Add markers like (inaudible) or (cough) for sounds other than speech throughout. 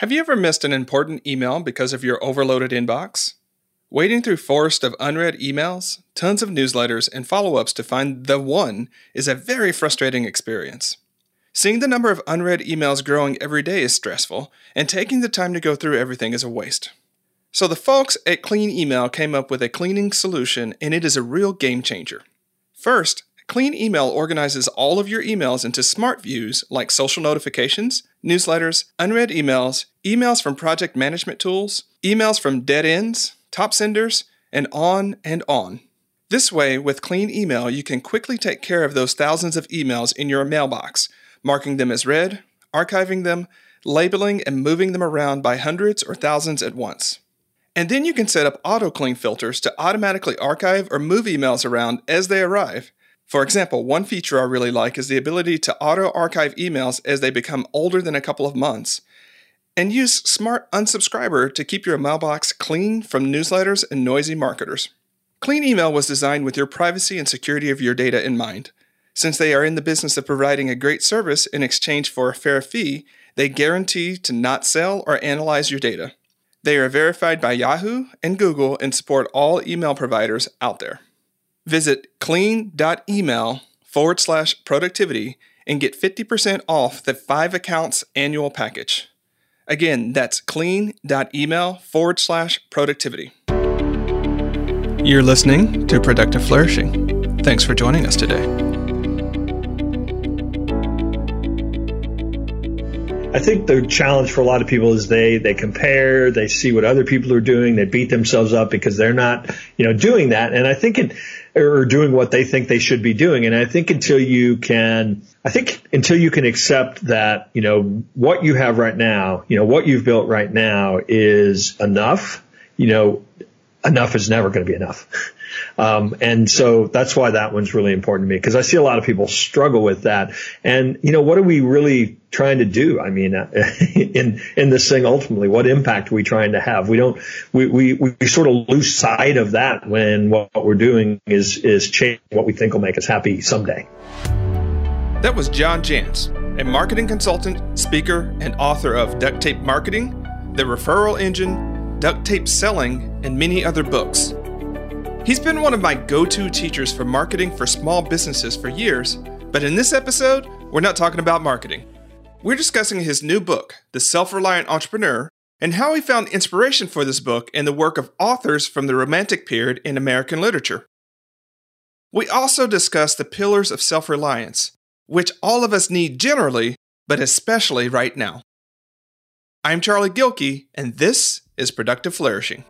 Have you ever missed an important email because of your overloaded inbox? Wading through forest of unread emails, tons of newsletters, and follow-ups to find the one is a very frustrating experience. Seeing the number of unread emails growing every day is stressful, and taking the time to go through everything is a waste. So the folks at Clean Email came up with a cleaning solution, and it is a real game changer. First, Clean Email organizes all of your emails into smart views like social notifications, newsletters, unread emails, emails from project management tools, emails from dead ends, top senders, and on and on. This way, with Clean Email, you can quickly take care of those thousands of emails in your mailbox, marking them as read, archiving them, labeling, and moving them around by hundreds or thousands at once. And then you can set up auto clean filters to automatically archive or move emails around as they arrive. For example, one feature I really like is the ability to auto archive emails as they become older than a couple of months. And use Smart Unsubscriber to keep your mailbox clean from newsletters and noisy marketers. Clean Email was designed with your privacy and security of your data in mind. Since they are in the business of providing a great service in exchange for a fair fee, they guarantee to not sell or analyze your data. They are verified by Yahoo and Google and support all email providers out there. Visit clean.email forward slash productivity and get 50% off the 5 accounts annual package. Again, that's clean.email forward slash productivity. You're listening to Productive Flourishing. Thanks for joining us today. I think the challenge for a lot of people is they they compare, they see what other people are doing, they beat themselves up because they're not, you know, doing that. And I think it or doing what they think they should be doing. And I think until you can, I think until you can accept that, you know, what you have right now, you know, what you've built right now is enough, you know, enough is never going to be enough. (laughs) Um, and so that's why that one's really important to me because I see a lot of people struggle with that. And you know, what are we really trying to do? I mean, (laughs) in in this thing ultimately, what impact are we trying to have? We don't we we, we sort of lose sight of that when what we're doing is is change what we think will make us happy someday. That was John Jantsch, a marketing consultant, speaker, and author of Duct Tape Marketing, The Referral Engine, Duct Tape Selling, and many other books. He's been one of my go to teachers for marketing for small businesses for years, but in this episode, we're not talking about marketing. We're discussing his new book, The Self Reliant Entrepreneur, and how he found inspiration for this book in the work of authors from the Romantic period in American literature. We also discuss the pillars of self reliance, which all of us need generally, but especially right now. I'm Charlie Gilkey, and this is Productive Flourishing.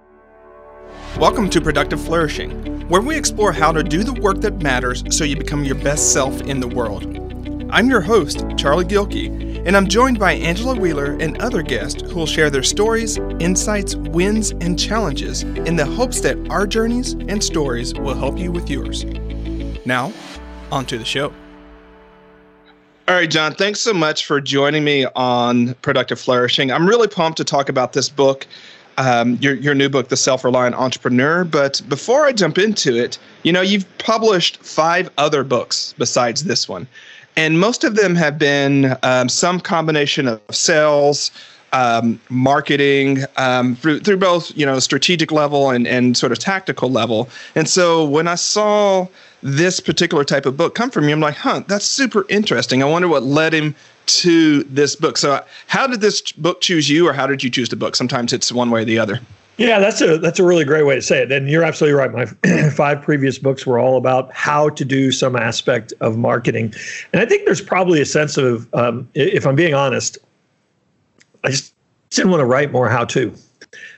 Welcome to Productive Flourishing, where we explore how to do the work that matters so you become your best self in the world. I'm your host, Charlie Gilkey, and I'm joined by Angela Wheeler and other guests who will share their stories, insights, wins, and challenges in the hopes that our journeys and stories will help you with yours. Now, on to the show. All right, John, thanks so much for joining me on Productive Flourishing. I'm really pumped to talk about this book um, your your new book, The Self Reliant Entrepreneur. But before I jump into it, you know, you've published five other books besides this one, and most of them have been um, some combination of sales. Um, marketing um, through through both you know strategic level and and sort of tactical level. And so when I saw this particular type of book come from you, I'm like, huh, that's super interesting. I wonder what led him to this book. So, how did this book choose you, or how did you choose the book? Sometimes it's one way or the other. Yeah, that's a that's a really great way to say it. And you're absolutely right. My (clears throat) five previous books were all about how to do some aspect of marketing, and I think there's probably a sense of, um, if I'm being honest, I just didn't want to write more how to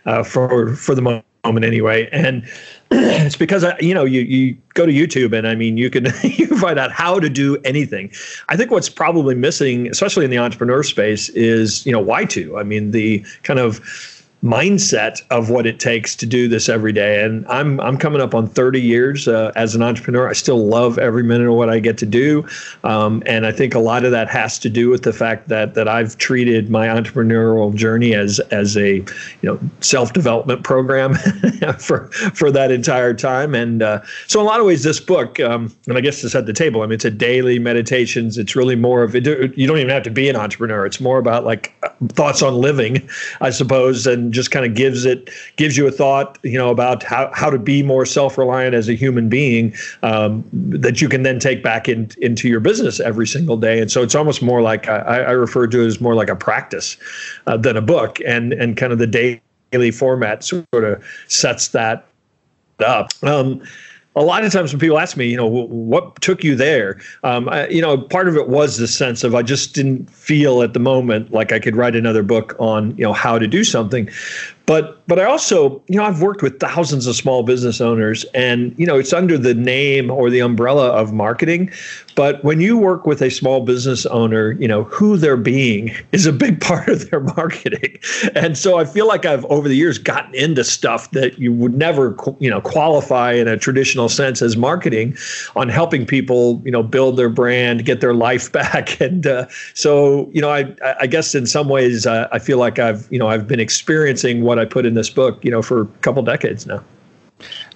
uh, for for the moment anyway. And (clears throat) it's because you know you you go to YouTube and I mean you can (laughs) you find out how to do anything. I think what's probably missing, especially in the entrepreneur space, is you know why to. I mean the kind of mindset of what it takes to do this every day. And I'm I'm coming up on 30 years uh, as an entrepreneur. I still love every minute of what I get to do, um, and I think a lot of that has to do with the fact that that I've treated my entrepreneurial journey as as a you know self development program (laughs) for for that entire time. And uh, so in a lot of ways, this book, um, and I guess to set the table, I mean, it's a daily meditations. It's really more of it. You don't even have to be an entrepreneur. It's more about like thoughts on living, I suppose, and just kind of gives it gives you a thought, you know, about how, how to be more self reliant as a human being um, that you can then take back in, into your business every single day. And so it's almost more like I, I refer to it as more like a practice uh, than a book, and and kind of the daily format sort of sets that up. Um, a lot of times when people ask me, you know, what took you there, um, I, you know, part of it was the sense of I just didn't feel at the moment like I could write another book on, you know, how to do something. But but I also, you know, I've worked with thousands of small business owners and, you know, it's under the name or the umbrella of marketing. But when you work with a small business owner, you know, who they're being (laughs) is a big part of their marketing. (laughs) And so I feel like I've over the years gotten into stuff that you would never, you know, qualify in a traditional sense as marketing on helping people, you know, build their brand, get their life (laughs) back. And uh, so, you know, I I guess in some ways uh, I feel like I've, you know, I've been experiencing what I put in this book, you know, for a couple decades now.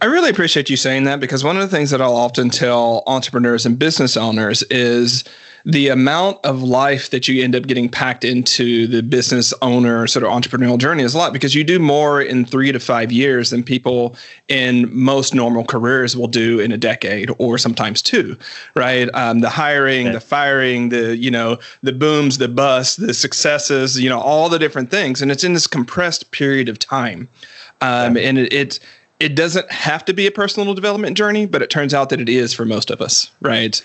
I really appreciate you saying that because one of the things that I'll often tell entrepreneurs and business owners is the amount of life that you end up getting packed into the business owner sort of entrepreneurial journey is a lot because you do more in three to five years than people in most normal careers will do in a decade or sometimes two, right? Um, the hiring, yeah. the firing, the you know the booms, the busts, the successes, you know all the different things, and it's in this compressed period of time, um, and it, it it doesn't have to be a personal development journey, but it turns out that it is for most of us, right?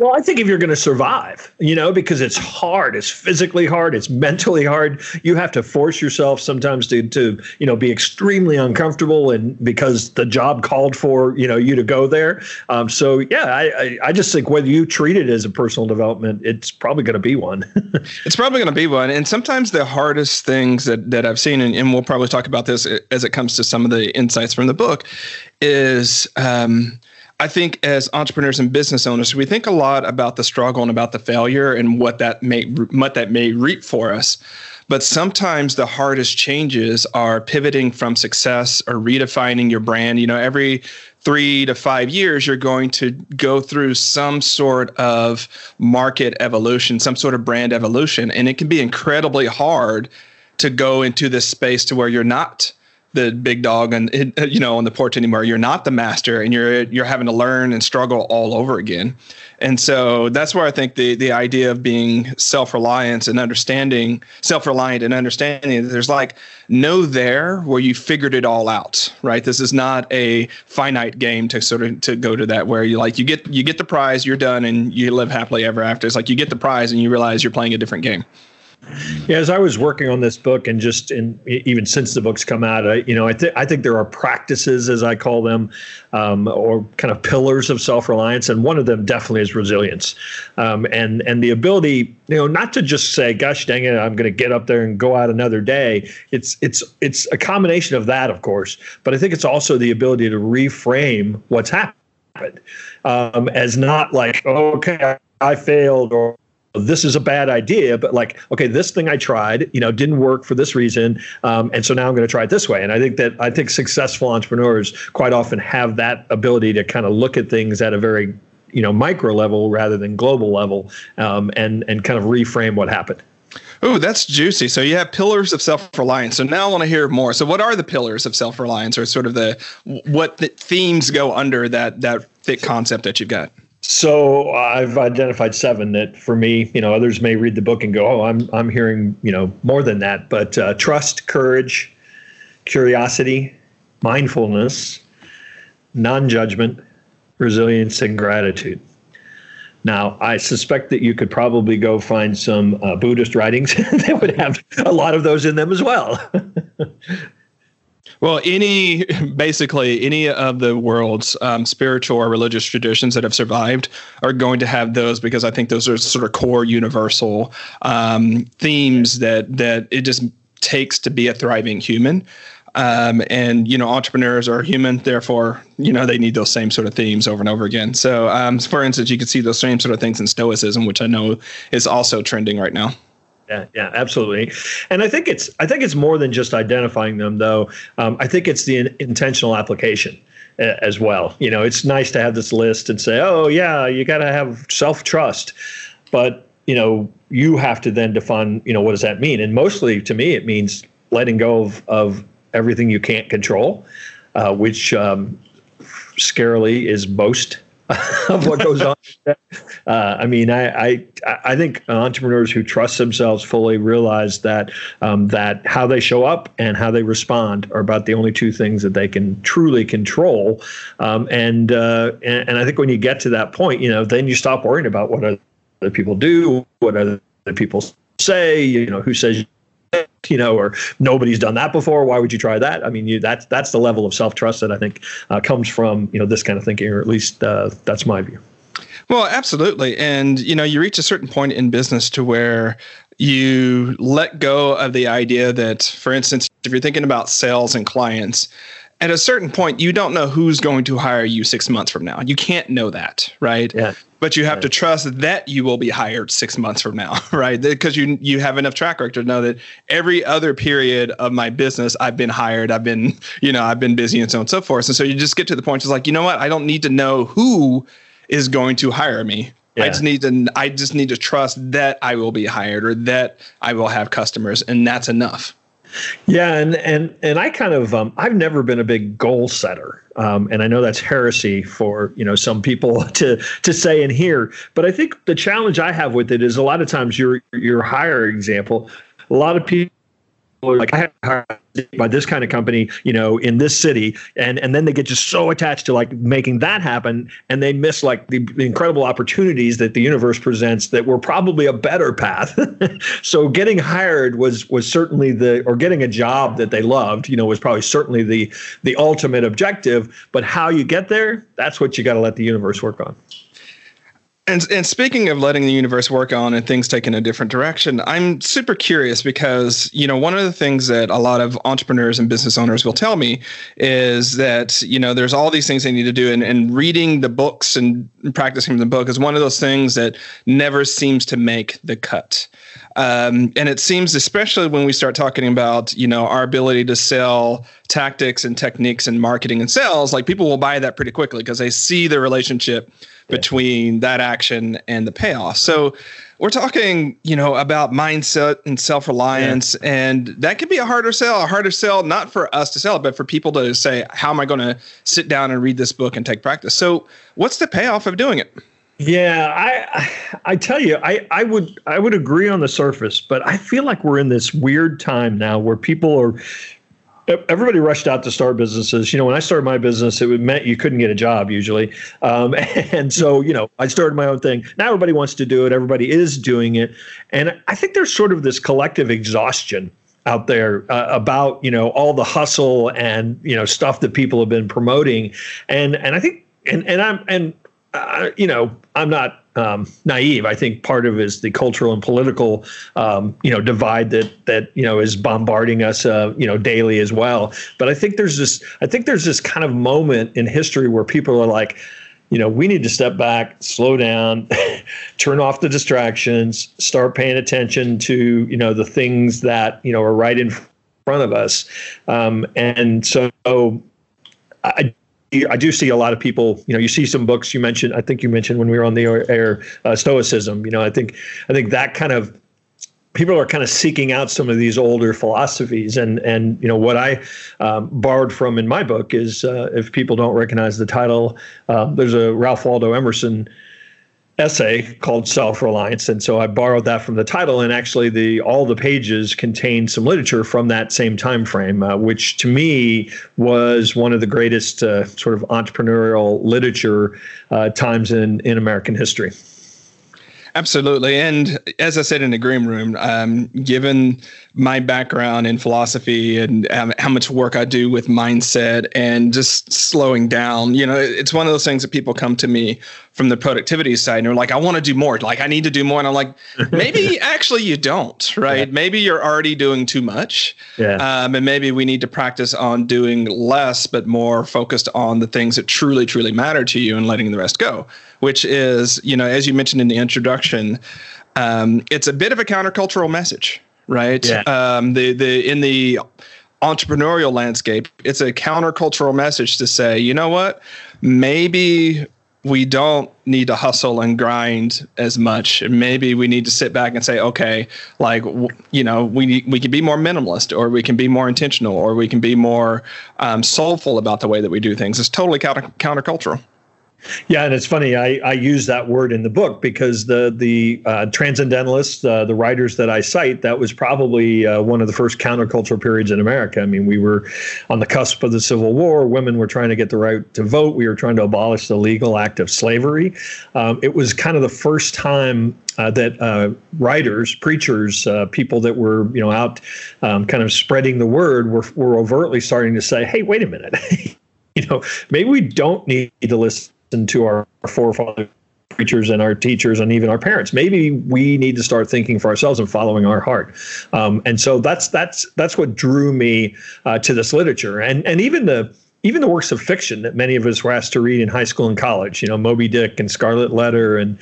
Well, I think if you're going to survive, you know, because it's hard, it's physically hard, it's mentally hard. You have to force yourself sometimes to, to you know, be extremely uncomfortable, and because the job called for, you know, you to go there. Um, so yeah, I, I, I just think whether you treat it as a personal development, it's probably going to be one. (laughs) it's probably going to be one, and sometimes the hardest things that that I've seen, and, and we'll probably talk about this as it comes to some of the insights from the book, is. Um, I think as entrepreneurs and business owners, we think a lot about the struggle and about the failure and what that may what that may reap for us. But sometimes the hardest changes are pivoting from success or redefining your brand. You know, every three to five years, you're going to go through some sort of market evolution, some sort of brand evolution. And it can be incredibly hard to go into this space to where you're not the big dog and you know on the porch anymore. You're not the master and you're you're having to learn and struggle all over again. And so that's where i think the the idea of being self-reliant and understanding self-reliant and understanding that there's like no there where you figured it all out right? This is not a finite game to sort of to go to that where you like you get you get the prize you're done and you live happily ever after. It's like you get the prize and you realize you're playing a different game yeah, as I was working on this book, and just in even since the book's come out, I, you know, I think I think there are practices, as I call them, um, or kind of pillars of self reliance, and one of them definitely is resilience, um, and and the ability, you know, not to just say, "Gosh dang it, I'm going to get up there and go out another day." It's it's it's a combination of that, of course, but I think it's also the ability to reframe what's happened um, as not like, "Okay, I failed," or this is a bad idea, but like, okay, this thing I tried, you know, didn't work for this reason, um, and so now I'm going to try it this way. And I think that I think successful entrepreneurs quite often have that ability to kind of look at things at a very you know micro level rather than global level, um, and and kind of reframe what happened. Oh, that's juicy. So you have pillars of self-reliance. So now I want to hear more. So what are the pillars of self-reliance, or sort of the what the themes go under that that thick concept that you've got? So I've identified seven that for me, you know, others may read the book and go, "Oh, I'm I'm hearing you know more than that." But uh, trust, courage, curiosity, mindfulness, non-judgment, resilience, and gratitude. Now, I suspect that you could probably go find some uh, Buddhist writings (laughs) that would have a lot of those in them as well. (laughs) Well, any basically any of the world's um, spiritual or religious traditions that have survived are going to have those because I think those are sort of core universal um, themes that that it just takes to be a thriving human. Um, and you know, entrepreneurs are human, therefore, you know, they need those same sort of themes over and over again. So, um, for instance, you can see those same sort of things in Stoicism, which I know is also trending right now. Yeah, yeah, absolutely. And I think it's I think it's more than just identifying them, though. Um, I think it's the in- intentional application as well. You know, it's nice to have this list and say, oh yeah, you got to have self trust, but you know, you have to then define, you know, what does that mean? And mostly, to me, it means letting go of of everything you can't control, uh, which um, scarily is most (laughs) of what goes on. Uh, I mean, I, I I think entrepreneurs who trust themselves fully realize that um, that how they show up and how they respond are about the only two things that they can truly control. Um, and, uh, and and I think when you get to that point, you know, then you stop worrying about what other people do, what other people say, you know, who says you know, or nobody's done that before. Why would you try that? I mean, you, that's that's the level of self trust that I think uh, comes from you know this kind of thinking, or at least uh, that's my view. Well, absolutely, and you know, you reach a certain point in business to where you let go of the idea that, for instance, if you're thinking about sales and clients, at a certain point, you don't know who's going to hire you six months from now. You can't know that, right? Yeah but you have right. to trust that you will be hired six months from now, (laughs) right? Because you you have enough track record to know that every other period of my business, I've been hired, I've been you know I've been busy and so on and so forth, and so you just get to the point, it's like you know what, I don't need to know who is going to hire me. Yeah. I just need to I just need to trust that I will be hired or that I will have customers, and that's enough. Yeah, and and and I kind of um, I've never been a big goal setter, um, and I know that's heresy for you know some people (laughs) to to say and hear. But I think the challenge I have with it is a lot of times your your hire example, a lot of people like I have by this kind of company, you know, in this city, and and then they get just so attached to like making that happen, and they miss like the, the incredible opportunities that the universe presents that were probably a better path. (laughs) so getting hired was was certainly the or getting a job that they loved, you know, was probably certainly the the ultimate objective. But how you get there, that's what you got to let the universe work on. And, and speaking of letting the universe work on and things take in a different direction, I'm super curious because, you know, one of the things that a lot of entrepreneurs and business owners will tell me is that, you know, there's all these things they need to do. And, and reading the books and practicing the book is one of those things that never seems to make the cut. Um, and it seems, especially when we start talking about, you know, our ability to sell tactics and techniques and marketing and sales, like people will buy that pretty quickly because they see the relationship between that action and the payoff. So we're talking, you know, about mindset and self-reliance, yeah. and that could be a harder sell, a harder sell, not for us to sell it, but for people to say, how am I going to sit down and read this book and take practice? So what's the payoff of doing it? Yeah, I I tell you, I, I would I would agree on the surface, but I feel like we're in this weird time now where people are everybody rushed out to start businesses. You know, when I started my business, it meant you couldn't get a job usually. Um, (laughs) and so, you know, I started my own thing. Now everybody wants to do it. Everybody is doing it. And I think there's sort of this collective exhaustion out there uh, about, you know, all the hustle and, you know, stuff that people have been promoting. And, and I think, and, and I'm, and, you know, I'm not um, naive. I think part of it is the cultural and political, um, you know, divide that that you know is bombarding us, uh, you know, daily as well. But I think there's this, I think there's this kind of moment in history where people are like, you know, we need to step back, slow down, (laughs) turn off the distractions, start paying attention to you know the things that you know are right in front of us, um, and so. I I do see a lot of people. You know, you see some books you mentioned. I think you mentioned when we were on the air, uh, Stoicism. You know, I think I think that kind of people are kind of seeking out some of these older philosophies and and you know what i um, borrowed from in my book is uh, if people don't recognize the title uh, there's a ralph waldo emerson essay called self-reliance. And so i borrowed that from the title and actually the all the pages contain some literature from that same time frame uh, which to me was one of the greatest uh, sort of entrepreneurial literature uh, times in in american history Absolutely. And as I said in the green room, um, given my background in philosophy and um, how much work I do with mindset and just slowing down, you know, it's one of those things that people come to me from the productivity side and they're like, I want to do more. Like, I need to do more. And I'm like, (laughs) maybe actually you don't, right? Yeah. Maybe you're already doing too much. Yeah. Um, and maybe we need to practice on doing less, but more focused on the things that truly, truly matter to you and letting the rest go, which is, you know, as you mentioned in the introduction, um, it's a bit of a countercultural message right? Yeah. Um, the the in the entrepreneurial landscape, it's a countercultural message to say, you know what, maybe we don't need to hustle and grind as much. Maybe we need to sit back and say, okay, like you know, we we can be more minimalist, or we can be more intentional, or we can be more um, soulful about the way that we do things. It's totally counter countercultural. Yeah, and it's funny. I, I use that word in the book because the the uh, transcendentalists, uh, the writers that I cite, that was probably uh, one of the first countercultural periods in America. I mean, we were on the cusp of the Civil War. Women were trying to get the right to vote. We were trying to abolish the legal act of slavery. Um, it was kind of the first time uh, that uh, writers, preachers, uh, people that were you know out um, kind of spreading the word were were overtly starting to say, "Hey, wait a minute." (laughs) you know, maybe we don't need to listen to our forefathers preachers and our teachers and even our parents. Maybe we need to start thinking for ourselves and following our heart. Um, and so that's that's that's what drew me uh, to this literature, and and even the even the works of fiction that many of us were asked to read in high school and college. You know, Moby Dick and Scarlet Letter and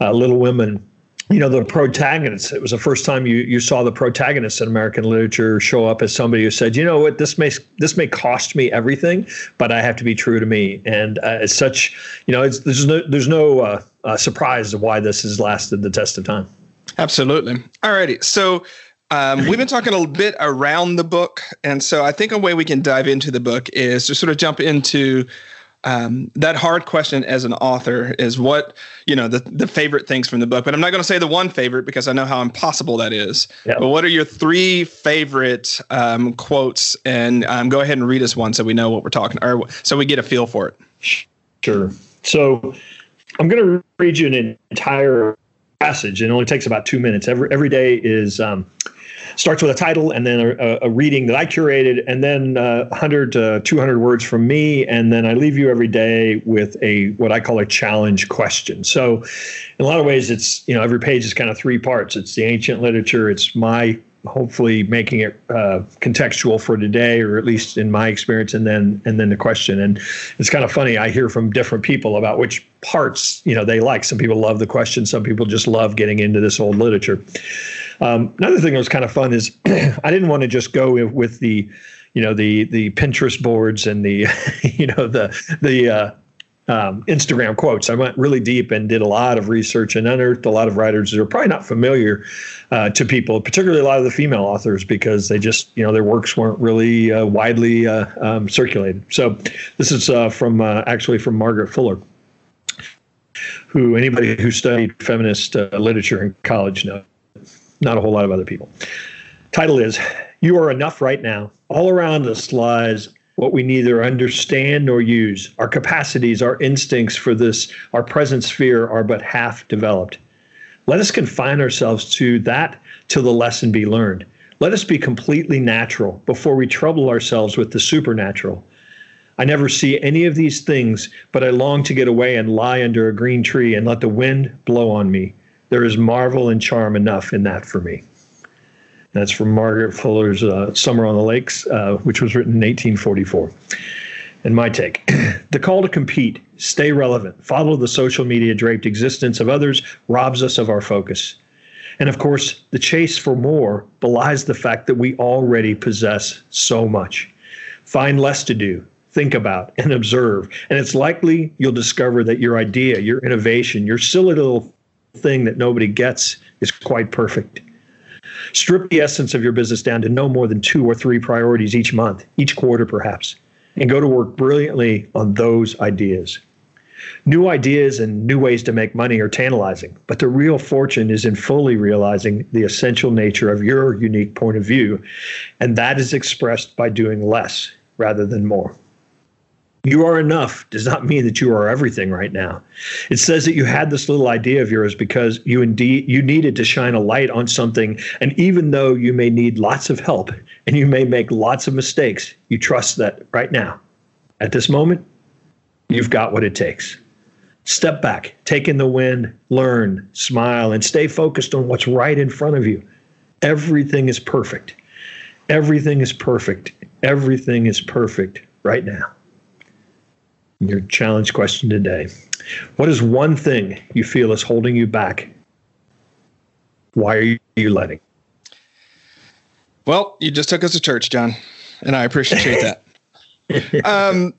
uh, Little Women you know the protagonists. It was the first time you you saw the protagonists in american literature show up as somebody who said you know what? This may this may cost me everything but i have to be true to me. And uh, as such you know there's no there's no uh, uh, surprise of why this has lasted the test of time. Absolutely. All righty. So um, we've been talking a little bit around the book and so i think a way we can dive into the book is to sort of jump into um, that hard question as an author is what you know the the favorite things from the book. But I'm not going to say the one favorite because I know how impossible that is. Yep. But what are your three favorite um, quotes? And um, go ahead and read us one so we know what we're talking, or so we get a feel for it. Sure. So I'm going to read you an entire passage. It only takes about two minutes. Every every day is um, starts with a title and then a, a reading that I curated, and then uh, 100 to 200 words from me, and then I leave you every day with a what I call a challenge question. So, in a lot of ways, it's you know every page is kind of three parts. It's the ancient literature. It's my hopefully making it uh, contextual for today or at least in my experience and then and then the question and it's kind of funny i hear from different people about which parts you know they like some people love the question some people just love getting into this old literature um, another thing that was kind of fun is (clears throat) I didn't want to just go with, with, the, you know, the the Pinterest boards and the, (laughs) you know, the the uh, um, Instagram quotes. I went really deep and did a lot of research and unearthed a lot of writers that are probably not familiar uh, to people, particularly a lot of the female authors, because they just, you know, their works weren't really uh, widely uh, um, circulated. So this is uh, from uh, actually from Margaret Fuller, who anybody who studied feminist uh, literature in college knows not a whole lot of other people. Title is You Are Enough Right Now. All around us lies what we neither understand nor use. Our capacities, our instincts for this, our present sphere are but half developed. Let us confine ourselves to that till the lesson be learned. Let us be completely natural before we trouble ourselves with the supernatural. I never see any of these things, but I long to get away and lie under a green tree and let the wind blow on me. There is marvel and charm enough in that for me. That's from Margaret Fuller's uh, Summer on the Lakes, uh, which was written in 1844. And my take (clears throat) the call to compete, stay relevant, follow the social media draped existence of others robs us of our focus. And of course, the chase for more belies the fact that we already possess so much. Find less to do, think about, and observe. And it's likely you'll discover that your idea, your innovation, your silly little thing that nobody gets is quite perfect. Strip the essence of your business down to no more than two or three priorities each month, each quarter perhaps, and go to work brilliantly on those ideas. New ideas and new ways to make money are tantalizing, but the real fortune is in fully realizing the essential nature of your unique point of view, and that is expressed by doing less rather than more. You are enough does not mean that you are everything right now. It says that you had this little idea of yours because you indeed you needed to shine a light on something and even though you may need lots of help and you may make lots of mistakes, you trust that right now at this moment you've got what it takes. Step back, take in the wind, learn, smile and stay focused on what's right in front of you. Everything is perfect. Everything is perfect. Everything is perfect right now your challenge question today. What is one thing you feel is holding you back? Why are you letting? Well, you just took us to church, John, and I appreciate that. (laughs) um,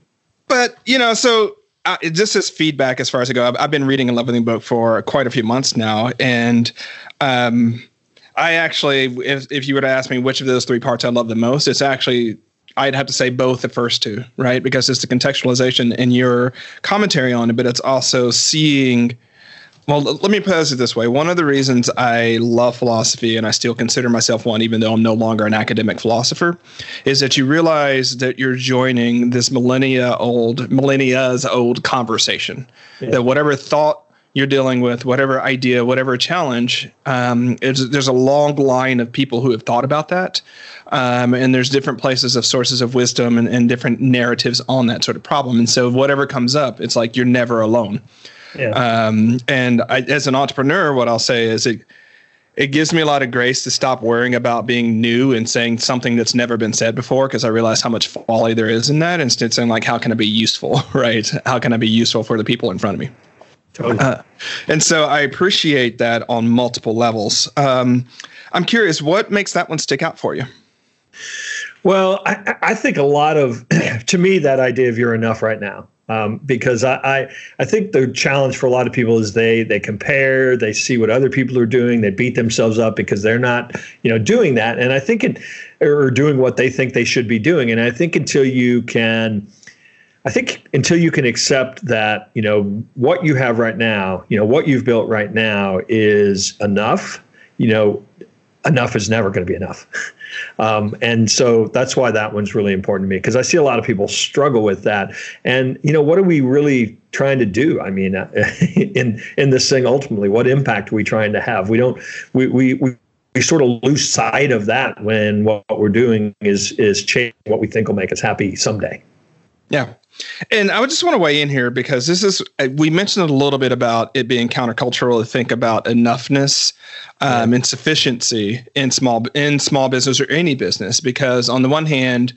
but you know, so uh, just as feedback as far as I go, I've, I've, been reading a Loving book for quite a few months now, and um, I actually, if, if you were to ask me which of those three parts I love the most, it's actually I'd have to say both the first two, right? Because it's the contextualization in your commentary on it, but it's also seeing. Well, let me pose it this way. One of the reasons I love philosophy, and I still consider myself one, even though I'm no longer an academic philosopher, is that you realize that you're joining this millennia old, millennia's old conversation. Yeah. That whatever thought you're dealing with, whatever idea, whatever challenge, um, there's a long line of people who have thought about that um, and there's different places of sources of wisdom and, and, different narratives on that sort of problem. And so whatever comes up, it's like you're never alone. Yeah. Um, and I, as an entrepreneur, what I'll say is it it gives me a lot of grace to stop worrying about being new and saying something that's never been said before because I realize how much folly there is in that. Instead, saying like, how can I be useful, (laughs) right? How can I be useful for the people in front of me? Totally. Uh, and so I appreciate that on multiple levels. Um, I'm curious, what makes that one stick out for you? Well, I, I, think a lot of, (clears throat) to me, that idea of you're enough right now, um, because I, I, I think the challenge for a lot of people is they they compare, they see what other people are doing, they beat themselves up because they're not, you know, doing that, and I think it, or doing what they think they should be doing, and I think until you can. I think until you can accept that, you know, what you have right now, you know, what you've built right now is enough, you know, enough is never going to be enough. (laughs) Um, and so that's why that one's really important to me because I see a lot of people struggle with that. And you know, what are we really trying to do? I mean, (laughs) in in this thing ultimately, what impact are we trying to have? We don't. We we. we we sort of lose sight of that when what we're doing is is change what we think will make us happy someday. Yeah. And I would just want to weigh in here because this is, uh, we mentioned a little bit about it being countercultural to think about enoughness um, and sufficiency in small, in small business or any business. Because on the one hand,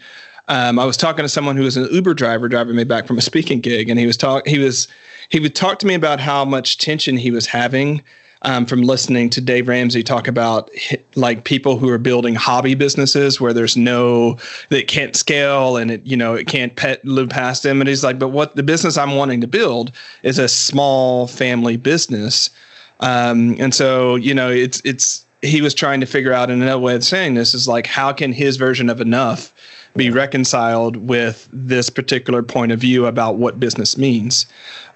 um, I was talking to someone who was an Uber driver driving me back from a speaking gig, and he was talk, he was, he would talk to me about how much tension he was having um, from listening to Dave Ramsey talk about like people who are building hobby businesses where there's no that can't scale and it you know it can't pet live past them. And he's like but what the business I'm wanting to build is a small family business. Um, and so you know it's it's he was trying to figure out another way of saying this is like how can his version of enough be reconciled with this particular point of view about what business means.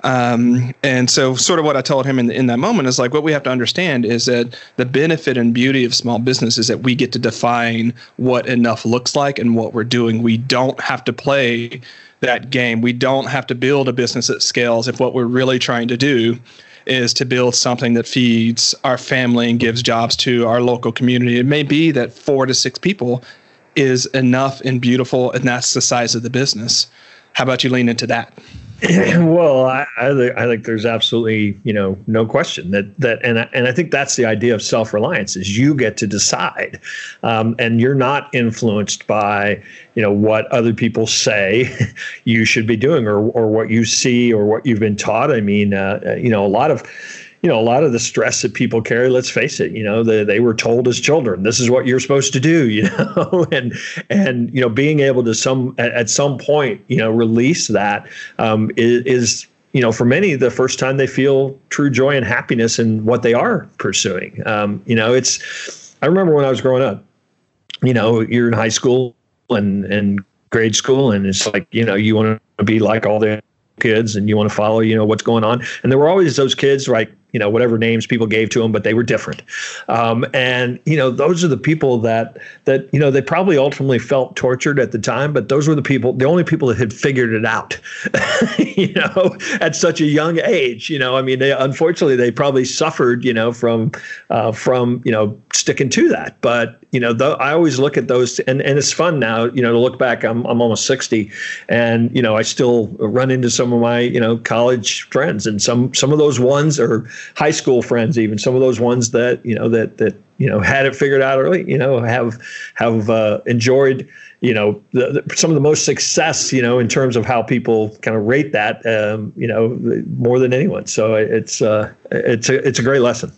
Um, and so, sort of what I told him in, in that moment is like, what we have to understand is that the benefit and beauty of small business is that we get to define what enough looks like and what we're doing. We don't have to play that game. We don't have to build a business that scales if what we're really trying to do is to build something that feeds our family and gives jobs to our local community. It may be that four to six people is enough and beautiful, and that's the size of the business. How about you lean into that? (clears throat) well, I, I, I, think there's absolutely, you know, no question that that, and I, and I think that's the idea of self reliance is you get to decide, um, and you're not influenced by, you know, what other people say (laughs) you should be doing or or what you see or what you've been taught. I mean, uh, you know, a lot of you know, a lot of the stress that people carry, let's face it, you know, they, they were told as children, this is what you're supposed to do, you know, and, and, you know, being able to some, at, at some point, you know, release that um, is, is, you know, for many, the first time they feel true joy and happiness in what they are pursuing. Um, you know, it's, I remember when I was growing up, you know, you're in high school and, and grade school, and it's like, you know, you want to be like all the kids and you want to follow, you know, what's going on. And there were always those kids like you know whatever names people gave to them, but they were different. Um, and you know those are the people that that you know they probably ultimately felt tortured at the time, but those were the people, the only people that had figured it out. (laughs) you know, at such a young age. You know, I mean, they unfortunately they probably suffered. You know, from uh, from you know sticking to that. But you know, th- I always look at those, and, and it's fun now. You know, to look back. I'm I'm almost sixty, and you know, I still run into some of my you know college friends, and some some of those ones are high school friends, even some of those ones that you know that that you know had it figured out early. You know, have have uh, enjoyed you know the, the, some of the most success you know in terms of how people kind of rate that um, you know more than anyone. So it's uh, it's a it's a great lesson.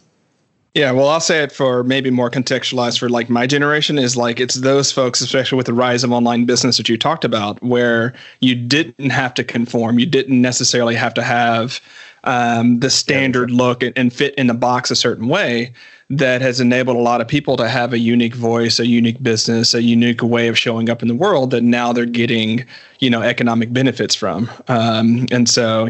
Yeah, well, I'll say it for maybe more contextualized for like my generation is like it's those folks, especially with the rise of online business that you talked about, where you didn't have to conform, you didn't necessarily have to have um, the standard look and, and fit in the box a certain way. That has enabled a lot of people to have a unique voice, a unique business, a unique way of showing up in the world that now they're getting, you know, economic benefits from. Um, and so,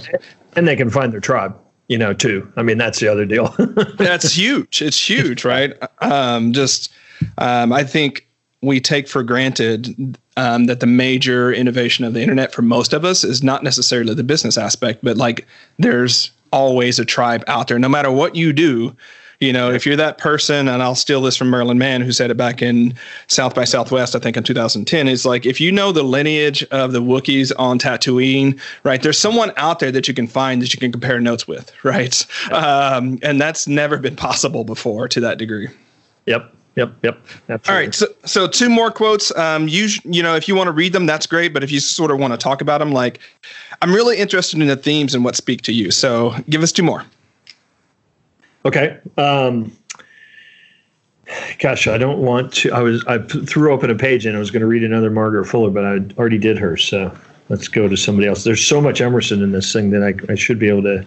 and they can find their tribe you know, too. I mean, that's the other deal. (laughs) that's huge. It's huge, right? Um, just, um, I think we take for granted um, that the major innovation of the internet for most of us is not necessarily the business aspect, but like there's always a tribe out there. No matter what you do, you know, if you're that person, and I'll steal this from Merlin Mann, who said it back in South by Southwest, I think in 2010, is like if you know the lineage of the Wookiees on Tatooine, right? There's someone out there that you can find that you can compare notes with, (laughs) right? Um, and that's never been possible before to that degree. Yep. Yep. Yep. Absolutely. All right. So, so two more quotes. Um, you, you know, if you want to read them, that's great. But if you sort of want to talk about them, like, I'm really interested in the themes and what speak to you. So, give us two more. Okay. Um, gosh, I don't want to. I was I threw open a page and I was going to read another Margaret Fuller, but I already did her. So let's go to somebody else. There's so much Emerson in this thing that I, I should be able to.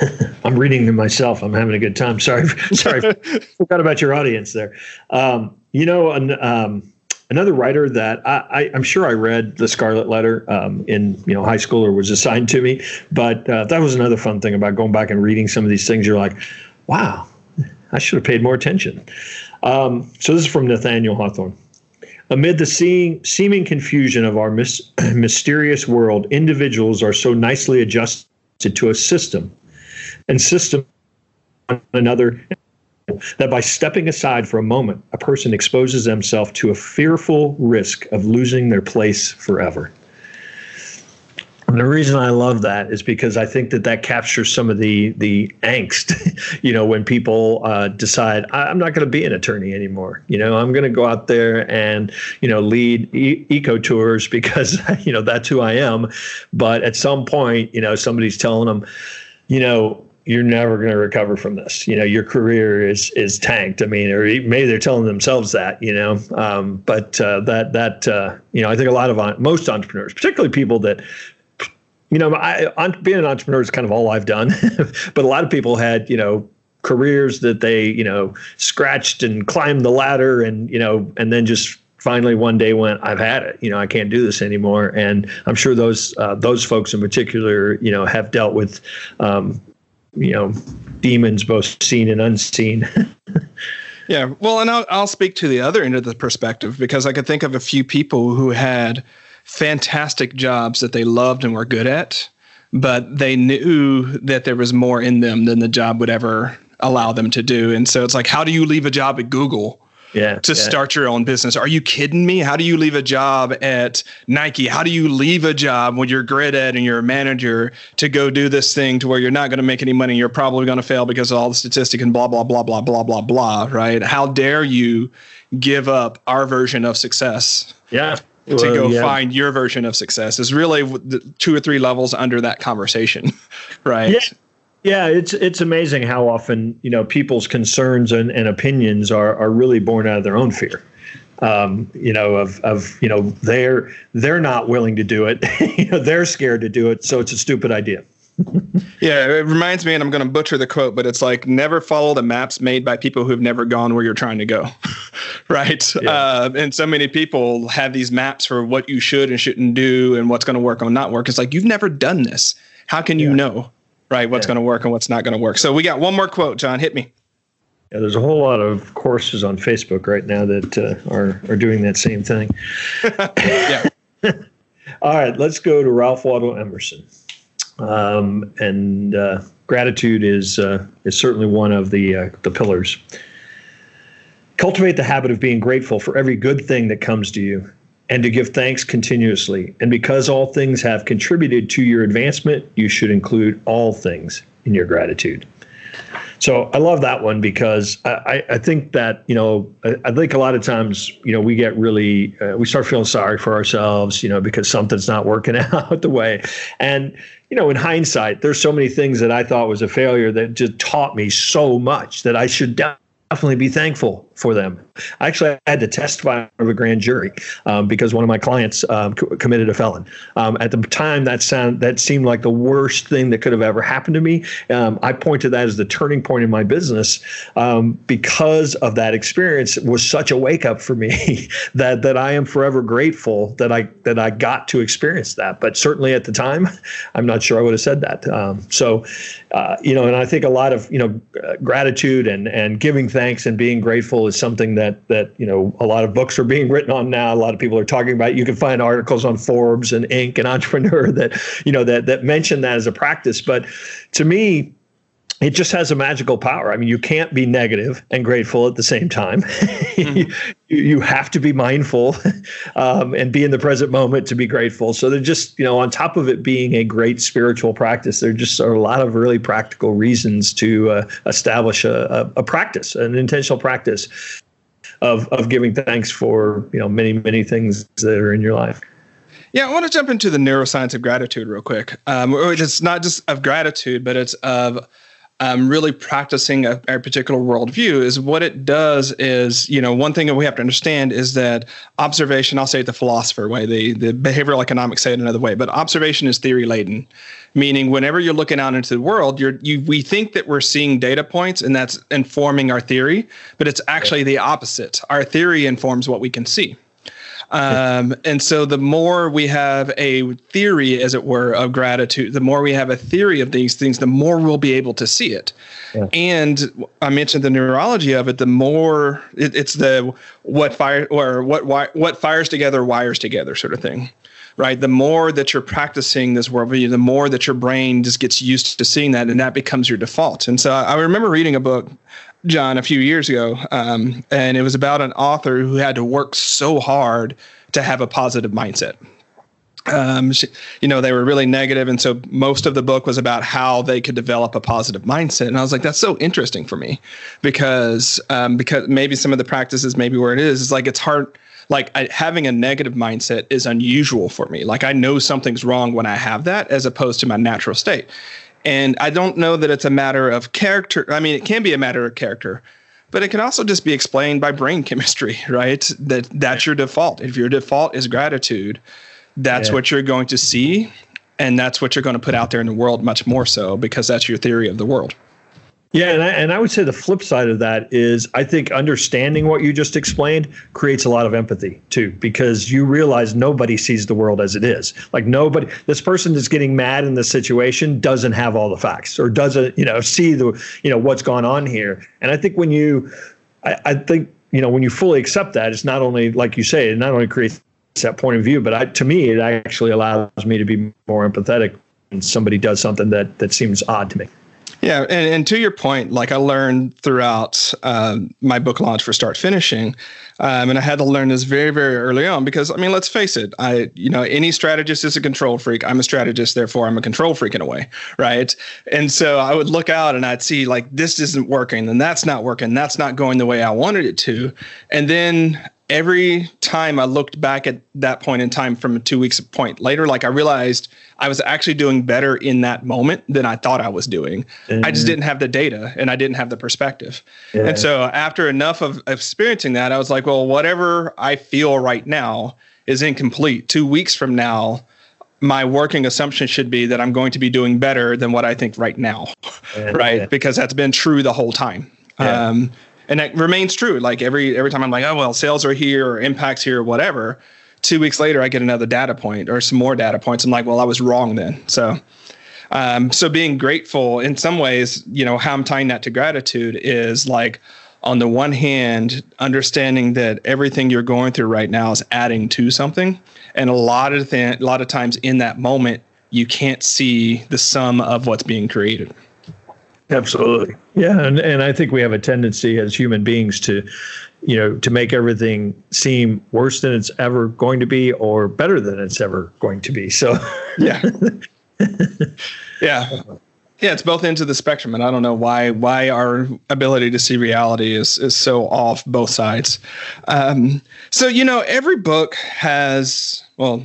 (laughs) I'm reading them myself. I'm having a good time. Sorry, (laughs) sorry, (laughs) forgot about your audience there. Um, you know, an, um, Another writer that I, am sure I read the Scarlet Letter um, in you know high school or was assigned to me, but uh, that was another fun thing about going back and reading some of these things. You're like, wow, I should have paid more attention. Um, so this is from Nathaniel Hawthorne. Amid the seeing, seeming confusion of our mis- (clears throat) mysterious world, individuals are so nicely adjusted to a system, and system another that by stepping aside for a moment, a person exposes themselves to a fearful risk of losing their place forever. And the reason I love that is because I think that that captures some of the the angst, (laughs) you know, when people uh, decide I'm not going to be an attorney anymore. You know, I'm going to go out there and you know lead e- eco tours because (laughs) you know that's who I am. But at some point, you know, somebody's telling them, you know, you're never going to recover from this. You know, your career is is tanked. I mean, or maybe they're telling themselves that. You know, um, but uh, that that uh, you know, I think a lot of most entrepreneurs, particularly people that. You know, I, being an entrepreneur is kind of all I've done, (laughs) but a lot of people had, you know, careers that they, you know, scratched and climbed the ladder, and you know, and then just finally one day went, I've had it. You know, I can't do this anymore. And I'm sure those uh, those folks in particular, you know, have dealt with um, you know demons both seen and unseen. (laughs) Yeah well and I'll, I'll speak to the other end of the perspective because i could think of a few people who had fantastic jobs that they loved and were good at but they knew that there was more in them than the job would ever allow them to do. And so it's like how do you leave a job at google yeah, to yeah. start your own business. Are you kidding me? How do you leave a job at Nike? How do you leave a job when you're grid ed and you're a manager to go do this thing to where you're not going to make any money? You're probably going to fail because of all the statistics and blah, blah, blah, blah, blah, blah, blah, right? How dare you give up our version of success? Yeah. To well, go yeah. find your version of success is really two or three levels under that conversation, (laughs) right? Yeah. Yeah, it's it's amazing how often you know people's concerns and, and opinions are are really born out of their own fear. Um, you know, of of you know they're they're not willing to do it. (laughs) you know, they're scared to do it, so it's a stupid idea. (laughs) yeah, it reminds me, and I'm going to butcher the quote, but it's like never follow the maps made by people who've never gone where you're trying to go, (laughs) right? Yeah. Uh, and so many people have these maps for what you should and shouldn't do, and what's going to work or not work. It's like you've never done this. How can you yeah. know? Right? What's Yeah. going to work and what's not going to work. So we got one more quote, John. Hit me. Yeah, there's a whole lot of courses on Facebook right now that uh, are are doing that same thing. (laughs) Yeah. (laughs) All right, let's go to Ralph Waldo Emerson. Um, and uh, gratitude is uh, is certainly one of the uh, the pillars. Cultivate the habit of being grateful for every good thing that comes to you, and to give thanks continuously. And because all things have contributed to your advancement, you should include all things in your gratitude. So I love that one because I, I- think that you know I, I think a lot of times you know we get really uh, we start feeling sorry for ourselves you know because something's not working (laughs) out the way, and you know in hindsight there's so many things that I thought was a failure that just taught me so much that I should definitely be thankful for them. Actually, I had to testify of a grand jury um, because one of my clients um, co- committed a felon. Um, at the time, that sound that seemed like the worst thing that could have ever happened to me. Um, I point to that as the turning point in my business um, because of that experience. It was such a wake up for me (laughs) that that I am forever grateful that I that I got to experience that. But certainly at the time, (laughs) I'm not sure I would have said that. Um, so, uh, you know, and I think a lot of you know uh, gratitude and and giving thanks and being grateful is something that that you know a lot of books are being written on now. A lot of people are talking about. it. You can find articles on Forbes and Inc. and (laughs) Entrepreneur that you know that that mention that as a practice. But to me, it just has a magical power. I mean, you can't be negative and grateful at the same time. (laughs) you, you have to be mindful (laughs) um, and be in the present moment to be grateful. So they're just, you know, on top of it being a great spiritual practice, there just are a lot of really practical reasons to uh, establish a, a, a practice, an intentional practice of of giving thanks for you know many many things that are in your life. Yeah, I want to jump into the neuroscience of gratitude real quick. Um, it's not just of gratitude, but it's of um, really practicing a, a particular worldview. Is what it does is, you know, one thing that we have to understand is that observation. I'll say it the philosopher way. The the behavioral economics say it another way, but observation is theory laden, meaning whenever you're looking out into the world, you're you we think that we're seeing data points and that's informing our theory, but it's actually the opposite. Our theory informs what we can see. Um, and so the more we have a theory, as it were, of gratitude, the more we have a theory of these things, the more we'll be able to see it. Yeah. And I mentioned the neurology of it. The more it, it's the what fire or what wi- what fires together wires together sort of thing, right? The more that you're practicing this worldview, the more that your brain just gets used to seeing that, and that becomes your default. And so I remember reading a book John a few years ago, um, and it was about an author who had to work so hard to have a positive mindset. Um, she, you know, they were really negative, and so most of the book was about how they could develop a positive mindset. And I was like, that's so interesting for me, because um, because maybe some of the practices, maybe where it is, is like it's hard. Like I, having a negative mindset is unusual for me. Like I know something's wrong when I have that, as opposed to my natural state. And I don't know that it's a matter of character. I mean, it can be a matter of character, but it can also just be explained by brain (laughs) chemistry, right? That that's your default. If your default is gratitude, that's Yeah. what you're going to see, and that's what you're going to put out there in the world much more so because that's your theory of the world. Yeah, and I, and I would say the flip side of that is I think understanding what you just explained creates a lot of empathy too, because you realize nobody sees the world as it is. Like nobody, this person that's getting mad in this situation doesn't have all the facts or doesn't, you know, see the, you know, what's gone on here. And I think when you, I, I think, you know, when you fully accept that, it's not only like you say, it not only creates that point of view, but I, to me, it actually allows me to be more empathetic when somebody does something that that seems odd to me. Yeah, and, and to your point, like I learned throughout um, my book launch for Start Finishing, um, and I had to learn this very, very early on because I mean, let's face it, I you know any strategist is a control freak. I'm a strategist, therefore I'm a control freak in a way, right? And so I would look out and I'd see like this isn't working, and that's not working, that's not going the way I wanted it to, and then every time I looked back at that point in time from a two weeks point later, like I realized I was actually doing better in that moment than I thought I was doing. I just didn't have the data and I didn't have the perspective. Yeah. And so after enough of experiencing that, I was like, well, whatever I feel right now is incomplete. Two weeks from now, my working assumption should be that I'm going to be doing better than what I think right now, Yeah, (laughs) right? Because that's been true the whole time. Yeah. Um, and that remains true. Like every every time I'm like, oh well, sales are here or impacts here or whatever. Two weeks later, I get another data point or some more data points. I'm like, well, I was wrong then. So, Um, so being grateful in some ways, you know, how I'm tying that to gratitude is like, on the one hand, understanding that everything you're going through right now is adding to something, and a lot of th- a lot of times in that moment, you can't see the sum of what's being created. Absolutely. Yeah, and, and I think we have a tendency as human beings to, you know, to make everything seem worse than it's ever going to be or better than it's ever going to be. So, yeah. (laughs) yeah. Yeah, it's both ends of the spectrum, and I don't know why why our ability to see reality is is so off both sides. Um, so you know, every book has well,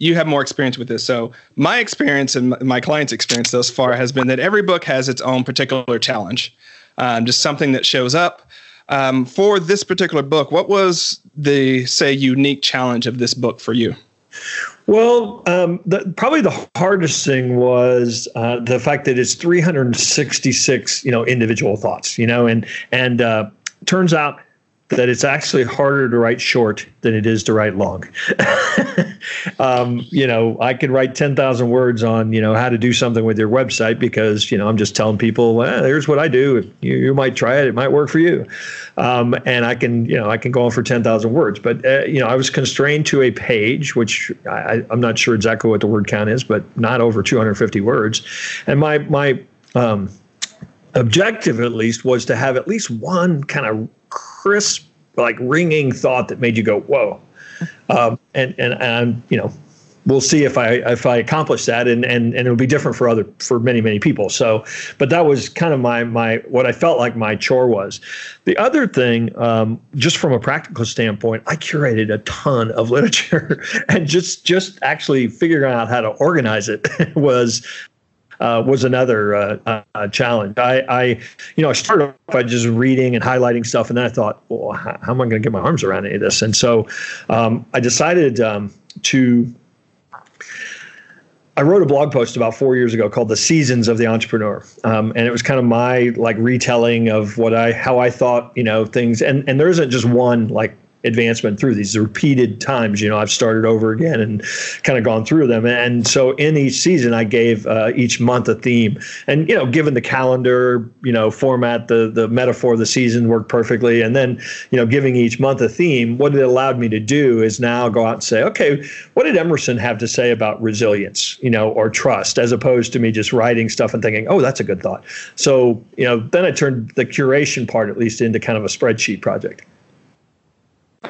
you have more experience with this. So my experience and my client's experience thus far has been that every book has its own particular challenge, um, just something that shows up. Um, for this particular book, what was the say unique challenge of this book for you? Well, um, the, probably the hardest thing was uh, the fact that it's 366, you know, individual thoughts, you know, and and uh, turns out that it's actually harder to write short than it is to write long. (laughs) um, you know, I can write 10,000 words on, you know, how to do something with your website because, you know, I'm just telling people, well, here's what I do. You, you might try it. It might work for you. Um, and I can, you know, I can go on for 10,000 words. But, uh, you know, I was constrained to a page, which I, I'm not sure exactly what the word count is, but not over 250 words. And my, my, um, objective at least was to have at least one kind of crisp, like ringing thought that made you go, "Whoa!" Um, and and and you know, we'll see if I if I accomplish that, and and and it'll be different for other for many many people. So, but that was kind of my my what I felt like my chore was. The other thing, um, just from a practical standpoint, I curated a ton of (laughs) literature, and just just actually figuring out how to organize it (laughs) was uh, was another uh, uh, challenge. I, I, you know, I started off by just reading and highlighting stuff, and then I thought, well, how, how am I going to get my arms around any of this? And so um, I decided um, to. I wrote a blog post about four years ago called "The Seasons of the Entrepreneur," um, and it was kind of my like retelling of what I how I thought you know things, and and there isn't just one like advancement through these repeated times. You know, I've started over again and kind of gone through them. And so in each season, I gave uh, each month a theme. And you know, given the calendar, you know, format, the the metaphor of the season worked perfectly. And then you know, giving each month a theme, what it allowed me to do is now go out and say, okay, what did Emerson have to say about resilience, you know, or trust, as opposed to me just writing stuff and thinking, oh, that's a good thought. So you know, then I turned the curation part at least into kind of a spreadsheet project.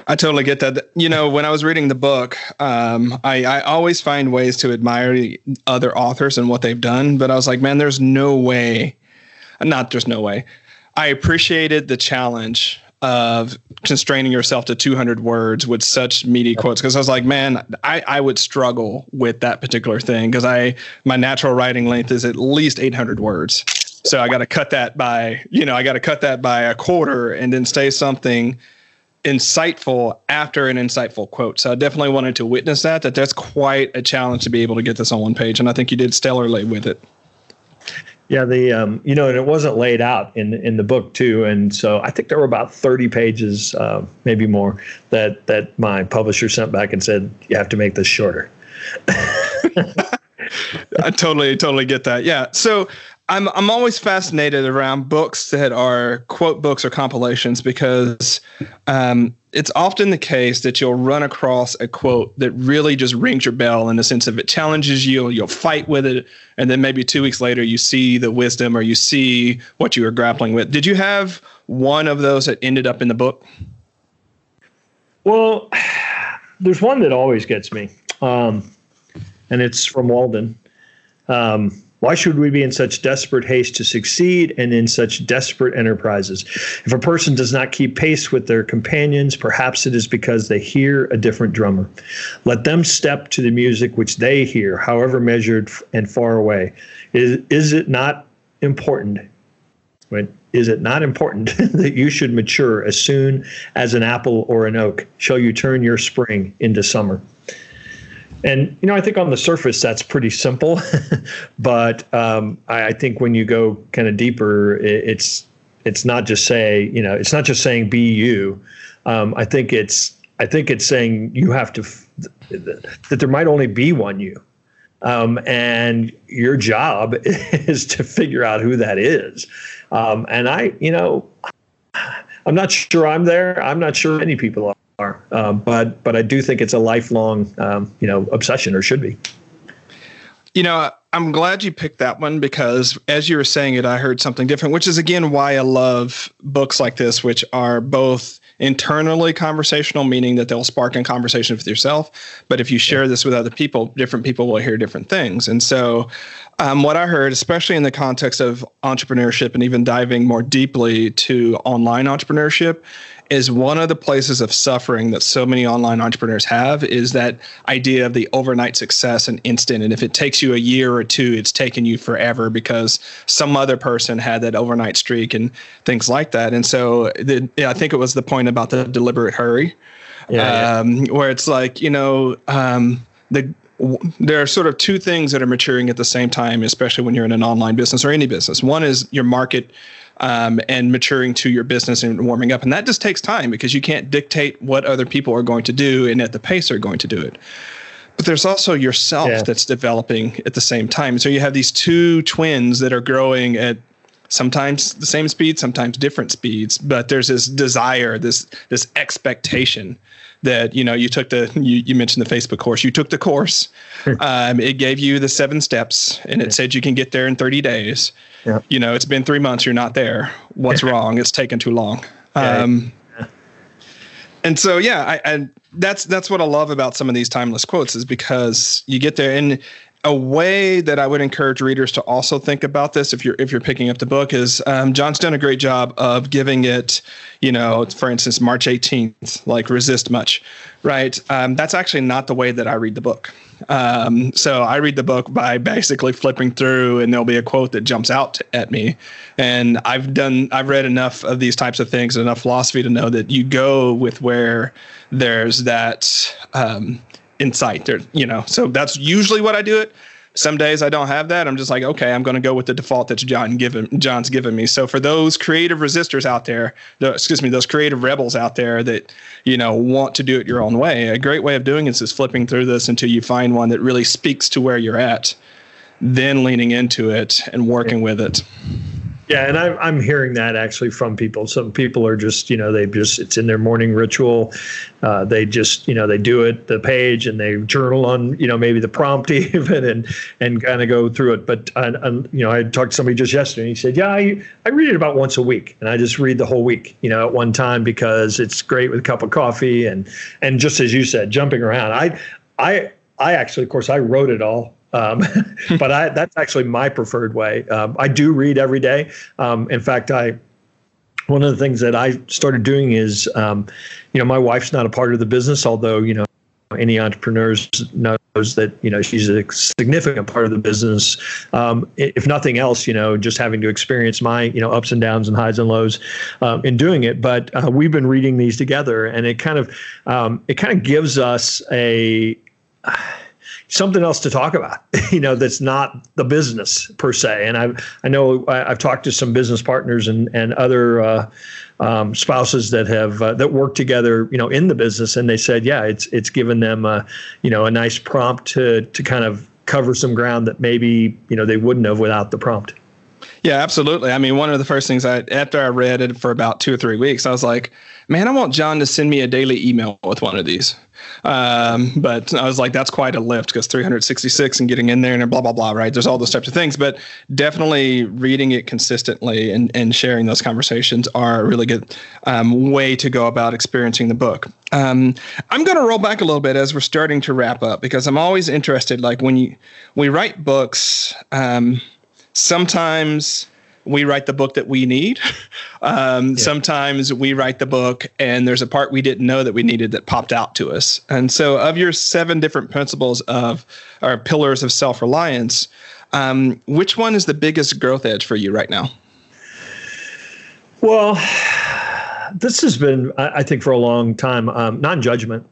I totally get that. You know, when I was reading the book, um, I, I always find ways to admire other authors and what they've done. But I was like, man, there's no way, not there's no way. I appreciated the challenge of constraining yourself to 200 words with such meaty quotes because I was like, man, I, I would struggle with that particular thing because I my natural writing length is at least 800 words. So I got to cut that by, you know, I got to cut that by a quarter and then say something insightful after an insightful quote. So I definitely wanted to witness that. That that's quite a challenge to be able to get this on one page, and I think you did stellarly with it. Yeah, the um, you know, and it wasn't laid out in in the book too, and so I think there were about thirty pages, uh, maybe more, that that my publisher sent back and said you have to make this shorter. (laughs) (laughs) I totally totally get that. Yeah. So I'm I'm always fascinated around books that are quote books or compilations because um, it's often the case that you'll run across a quote that really just rings your bell in the sense of it challenges you, you'll fight with it, and then maybe two weeks later you see the wisdom or you see what you were grappling with. Did you have one of those that ended up in the book? Well, (sighs) there's one that always gets me, um, and it's from Walden. Um, why should we be in such desperate haste to succeed and in such desperate enterprises? If a person does not keep pace with their companions, perhaps it is because they hear a different drummer. Let them step to the music which they hear, however measured and far away. Is, is it not important? Is it not important (laughs) that you should mature as soon as an apple or an oak? Shall you turn your spring into summer? And you know, I think on the surface that's pretty simple, (laughs) but um, I, I, think when you go kind of deeper, it, it's it's not just say you know it's not just saying be you. Um, I think it's I think it's saying you have to that there might only be one you, Um, and your job (laughs) is to figure out who that is. Um, and I, you know, I'm not sure I'm there. I'm not sure many people are, uh, but but I do think it's a lifelong, um, you know, obsession or should be. You know, I'm glad you picked that one because as you were saying it, I heard something different, which is again why I love books like this, which are both internally conversational, meaning that they'll spark in conversation with yourself. But if you share this with other people, different people will hear different things. And so, um, what I heard, especially in the context of entrepreneurship and even diving more deeply to online entrepreneurship, is one of the places of suffering that so many online entrepreneurs have is that idea of the overnight success and instant. And if it takes you a year or two, it's taken you forever because some other person had that overnight streak and things like that. And so the, I think it was the point about the deliberate hurry, yeah, um, yeah. where it's like, you know, um, the there are sort of two things that are maturing at the same time, especially when you're in an online business or any business. One is your market um, and maturing to your business and warming up. And that just takes time because you can't dictate what other people are going to do and at the pace they're going to do it. But there's also yourself yeah. that's developing at the same time. So you have these two twins that are growing at sometimes the same speed, sometimes different speeds. But there's this desire, this this expectation that you know you took the you, you mentioned the facebook course you took the course um, it gave you the seven steps and it said you can get there in 30 days yeah. you know, it's been three months, you're not there. What's wrong? It's taken too long. Um, yeah. And so, yeah, I, I, that's that's what I love about some of these timeless quotes is because you get there, and a way that I would encourage readers to also think about this, if you're if you're picking up the book, is um, John's done a great job of giving it, you know, for instance, March 18th, like resist much, right? Um, that's actually not the way that I read the book. Um, so I read the book by basically flipping through, and there'll be a quote that jumps out at me. And I've done, I've read enough of these types of things, and enough philosophy to know that you go with where there's that um, insight. There, you know, so that's usually what I do it. Some days I don't have that. I'm just like, okay, I'm going to go with the default that John given John's given me. So for those creative resistors out there, the, excuse me, those creative rebels out there that you know want to do it your own way, a great way of doing this is flipping through this until you find one that really speaks to where you're at, then leaning into it and working with it. Yeah, and I'm I'm hearing that actually from people. Some people are just you know they just it's in their morning ritual. Uh, they just you know they do it the page and they journal on you know maybe the prompt (laughs) even and and kind of go through it. But uh, you know I talked to somebody just yesterday. and He said, yeah, I I read it about once a week, and I just read the whole week you know at one time because it's great with a cup of coffee and and just as you said, jumping around. I I I actually, of course, I wrote it all um, (laughs) but I, that's actually my preferred way. Um, I do read every day. Um, in fact, I one of the things that I started doing is, um, you know, my wife's not a part of the business, although you know any entrepreneurs knows that you know she's a significant part of the business. Um, if nothing else, you know, just having to experience my you know ups and downs and highs and lows um, in doing it. But uh, we've been reading these together, and it kind of um, it kind of gives us a something else to talk about, (laughs) you know, that's not the business per se. And I I know I've talked to some business partners and and other uh, um, spouses that have uh, that work together, you know, in the business, and they said, yeah, it's it's given them, uh, you know, a nice prompt to to kind of cover some ground that maybe you know they wouldn't have without the prompt. Yeah, absolutely. I mean, one of the first things I after I read it for about two or three weeks, I was like, man, I want John to send me a daily email with one of these. Um, but I was like, that's quite a lift because 366 and getting in there and blah, blah, blah, right? There's all those types of things. But definitely reading it consistently and, and sharing those conversations are a really good um, way to go about experiencing the book. Um, I'm going to roll back a little bit as we're starting to wrap up because I'm always interested. Like when you, we write books, um, sometimes we write the book that we need. (laughs) Um, yeah. Sometimes we write the book and there's a part we didn't know that we needed that popped out to us. And so, of your seven different principles of or pillars of self reliance, um, which one is the biggest growth edge for you right now? Well, this has been, I think, for a long time, um, non judgment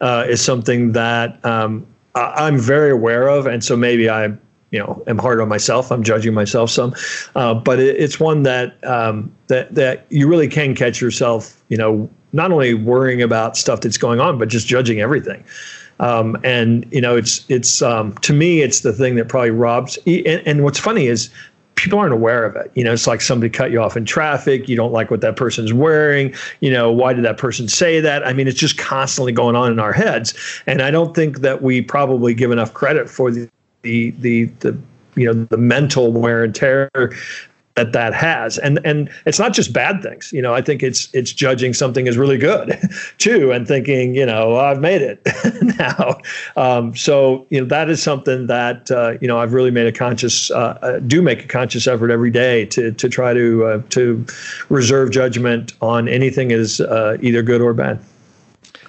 uh, is something that um, I'm very aware of. And so maybe I you know am hard on myself. I'm judging myself some, uh, but it, it's one that um, that that you really can catch yourself. You know, not only worrying about stuff that's going on, but just judging everything. Um, and you know, it's it's um, to me, it's the thing that probably robs. And, and what's funny is people aren't aware of it. You know, it's like somebody cut you off in traffic. You don't like what that person's wearing. You know, why did that person say that? I mean, it's just constantly going on in our heads. And I don't think that we probably give enough credit for the the the, the you know the mental wear and tear that that has. And and it's not just bad things. You know i think it's it's judging something as really good (laughs) too and thinking you know i've made it (laughs) now. Um, so you know that is something that uh, you know i've really made a conscious uh, uh, do make a conscious effort every day to to try to uh, to reserve judgment on anything as uh, either good or bad.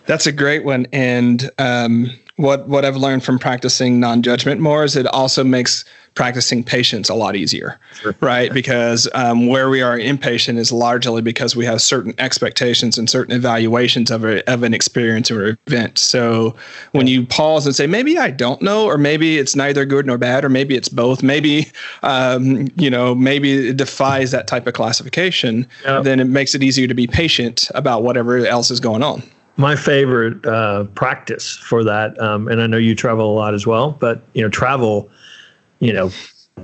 That's a great one. And um, what what I've learned from practicing non-judgment more is it also makes practicing patience a lot easier, sure. right? Because um, where we are impatient is largely because we have certain expectations and certain evaluations of, a, of an experience or event. So when you pause and say, maybe I don't know, or maybe it's neither good nor bad, or maybe it's both, maybe, um, you know, maybe it defies that type of classification, yeah. then it makes it easier to be patient about whatever else is going on my favorite uh, practice for that, um, and I know you travel a lot as well, but you know, travel, you know,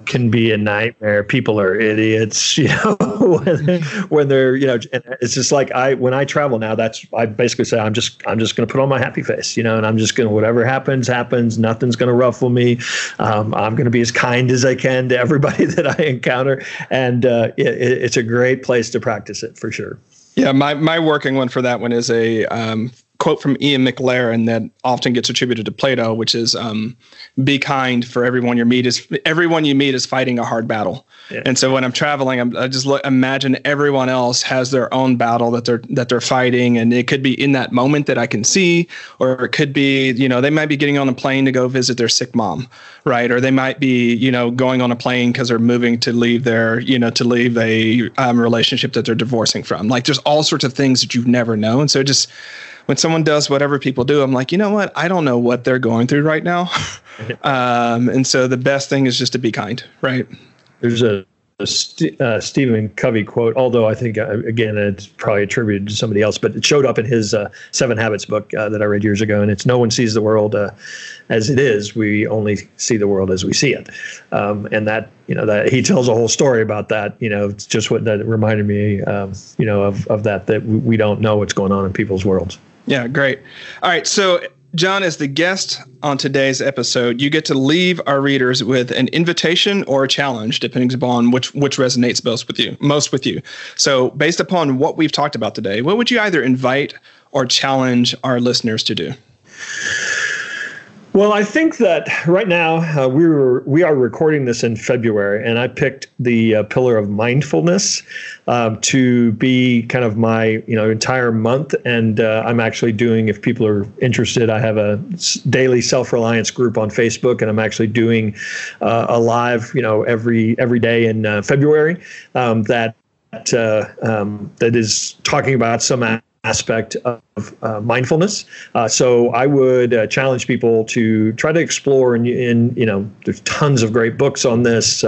can be a nightmare. People are idiots, (laughs) you know, when, when they're, you know, it's just like I, when I travel now, that's, I basically say, I'm just, I'm just going to put on my happy face, you know, and I'm just going to, whatever happens, happens. Nothing's going to ruffle me. Um, I'm going to be as kind as I can to everybody (laughs) that I encounter. And uh, it, it's a great place to practice it for sure. Yeah, my, my working one for that one is a um, quote from Ian Maclaren that often gets attributed to Plato, which is um, "Be kind, for everyone you meet is everyone you meet is fighting a hard battle." Yeah. And so when I'm traveling, I'm, i just look, imagine everyone else has their own battle that they're that they're fighting, and it could be in that moment that I can see, or it could be you know they might be getting on a plane to go visit their sick mom, right? Or they might be you know going on a plane because they're moving to leave their you know to leave a um, relationship that they're divorcing from. Like there's all sorts of things that you've never know, and so just when someone does whatever people do, I'm like, you know what? I don't know what they're going through right now. (laughs) (laughs) um, and so the best thing is just to be kind, right? There's a, a St- uh, Stephen Covey quote, although I think, uh, again, it's probably attributed to somebody else, but it showed up in his uh, Seven Habits book uh, that I read years ago. And it's no one sees the world uh, as it is. We only see the world as we see it. Um, and that, you know, that he tells a whole story about that. You know, it's just what that reminded me, um, you know, of, of that, that we don't know what's going on in people's worlds. Yeah, great. All right. So, John, as the guest on today's episode, you get to leave our readers with an invitation or a challenge, depending upon which which resonates most with you. Most with you. So, based upon what we've talked about today, what would you either invite or challenge our listeners to do? Well, I think that right now uh, we were we are recording this in February, and I picked the uh, pillar of mindfulness um, to be kind of my you know entire month. And uh, I'm actually doing, if people are interested, I have a daily self reliance group on Facebook, and I'm actually doing uh, a live you know every every day in uh, February um, that uh, um, that is talking about some aspect of uh, mindfulness. Uh, so I would uh, challenge people to try to explore. And in, you know, there's tons of great books on this.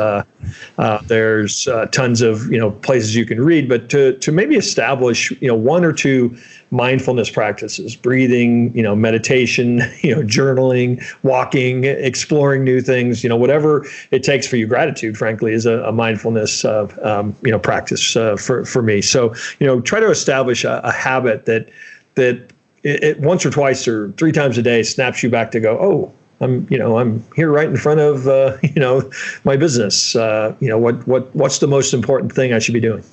Uh, there's uh, tons of you know places you can read, but to to maybe establish you know one or two mindfulness practices, breathing, you know, meditation, (laughs) you know, journaling, walking, exploring new things, you know, whatever it takes for you. Gratitude, frankly, is a, a mindfulness, uh, um, you know, practice uh, for for me. So, you know, try to establish a, a habit that that it, it, once or twice or three times a day snaps you back to go, oh, I'm, you know, I'm here right in front of, uh, (laughs) you know, my business. Uh, you know, what, what, what's the most important thing I should be doing?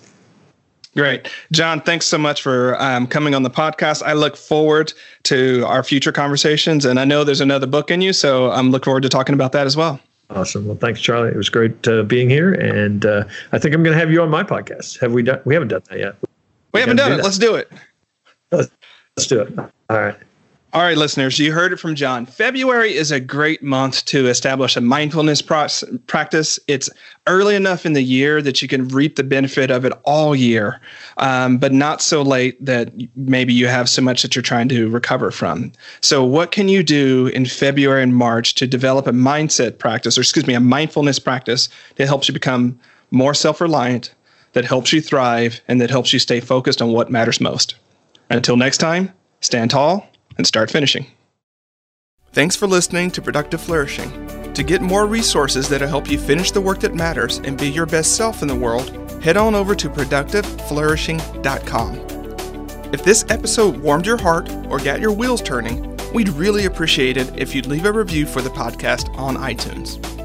Great. John, thanks so much for um, coming on the podcast. I look forward to our future conversations. And I know there's another book in you, so I'm looking forward to talking about that as well. Awesome. Well, thanks, Charlie. It was great uh, being here. And uh, I think I'm going to have you on my podcast. Have we done? We haven't done that yet. We, we haven't done do it. That. Let's do it. Let's, let's do it. All right. All right, listeners, you heard it from John. February is a great month to establish a mindfulness practice. It's early enough in the year that you can reap the benefit of it all year, um, but not so late that maybe you have so much that you're trying to recover from. So, what can you do in February and March to develop a mindset practice, or excuse me, a mindfulness practice that helps you become more self reliant, that helps you thrive, and that helps you stay focused on what matters most? Until next time, stand tall and start finishing. Thanks for listening to Productive Flourishing. To get more resources that'll help you finish the work that matters and be your best self in the world, head on over to productiveflourishing.com. If this episode warmed your heart or got your wheels turning, we'd really appreciate it if you'd leave a review for the podcast on iTunes.